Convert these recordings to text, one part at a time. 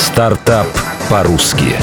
Стартап по-русски.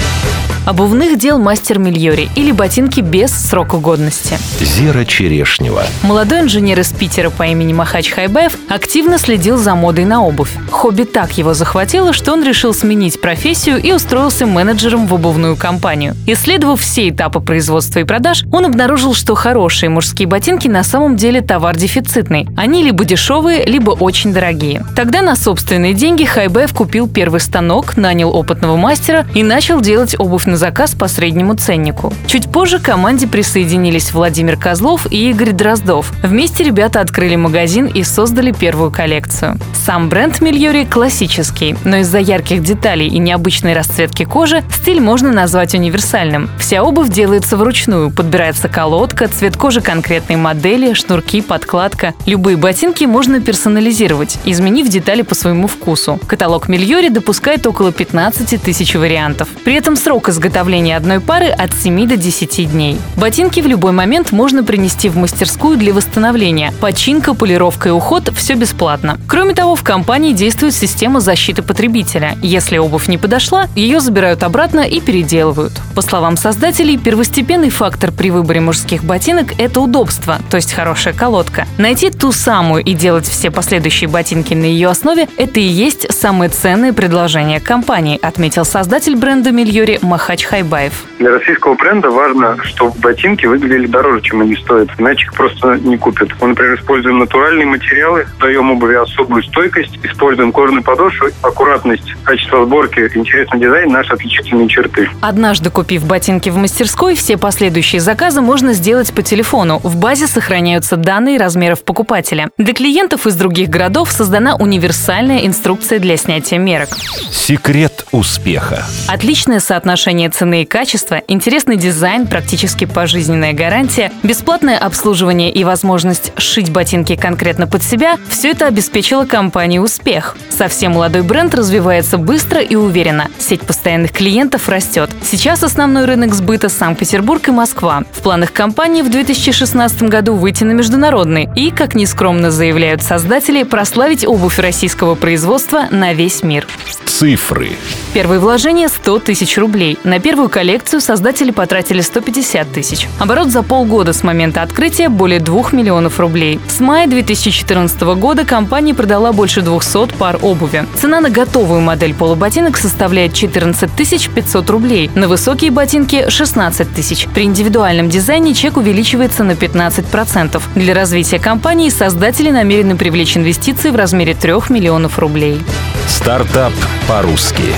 Обувных дел мастер Мильори или ботинки без срока годности. Зера Черешнева. Молодой инженер из Питера по имени Махач Хайбаев активно следил за модой на обувь. Хобби так его захватило, что он решил сменить профессию и устроился менеджером в обувную компанию. Исследовав все этапы производства и продаж, он обнаружил, что хорошие мужские ботинки на самом деле товар дефицитный. Они либо дешевые, либо очень дорогие. Тогда на собственные деньги Хайбаев купил первый станок, нанял опытного мастера и начал делать обувь на заказ по среднему ценнику. Чуть позже к команде присоединились Владимир Козлов и Игорь Дроздов. Вместе ребята открыли магазин и создали первую коллекцию. Сам бренд Мильори классический, но из-за ярких деталей и необычной расцветки кожи стиль можно назвать универсальным. Вся обувь делается вручную, подбирается колодка, цвет кожи конкретной модели, шнурки, подкладка. Любые ботинки можно персонализировать, изменив детали по своему вкусу. Каталог Мильори допускает около 15 тысяч вариантов. При этом срок изготовления изготовления одной пары от 7 до 10 дней. Ботинки в любой момент можно принести в мастерскую для восстановления. Починка, полировка и уход – все бесплатно. Кроме того, в компании действует система защиты потребителя. Если обувь не подошла, ее забирают обратно и переделывают. По словам создателей, первостепенный фактор при выборе мужских ботинок – это удобство, то есть хорошая колодка. Найти ту самую и делать все последующие ботинки на ее основе – это и есть самое ценное предложение компании, отметил создатель бренда Мильори Махач Мач Хайбаев. Для российского бренда важно, чтобы ботинки выглядели дороже, чем они стоят. Иначе их просто не купят. Мы, например, используем натуральные материалы, даем обуви особую стойкость, используем кожаные подошвы, аккуратность, качество сборки, интересный дизайн – наши отличительные черты. Однажды купив ботинки в мастерской, все последующие заказы можно сделать по телефону. В базе сохраняются данные размеров покупателя. Для клиентов из других городов создана универсальная инструкция для снятия мерок. Секрет успеха. Отличное соотношение сочетание цены и качества, интересный дизайн, практически пожизненная гарантия, бесплатное обслуживание и возможность сшить ботинки конкретно под себя – все это обеспечило компании успех. Совсем молодой бренд развивается быстро и уверенно. Сеть постоянных клиентов растет. Сейчас основной рынок сбыта – Санкт-Петербург и Москва. В планах компании в 2016 году выйти на международный и, как нескромно заявляют создатели, прославить обувь российского производства на весь мир. Цифры. Первые вложения – 100 тысяч рублей. На первую коллекцию создатели потратили 150 тысяч. Оборот за полгода с момента открытия – более 2 миллионов рублей. С мая 2014 года компания продала больше 200 пар обуви. Цена на готовую модель полуботинок составляет 14 500 рублей, на высокие ботинки – 16 тысяч. При индивидуальном дизайне чек увеличивается на 15%. Для развития компании создатели намерены привлечь инвестиции в размере 3 миллионов рублей. Стартап по-русски.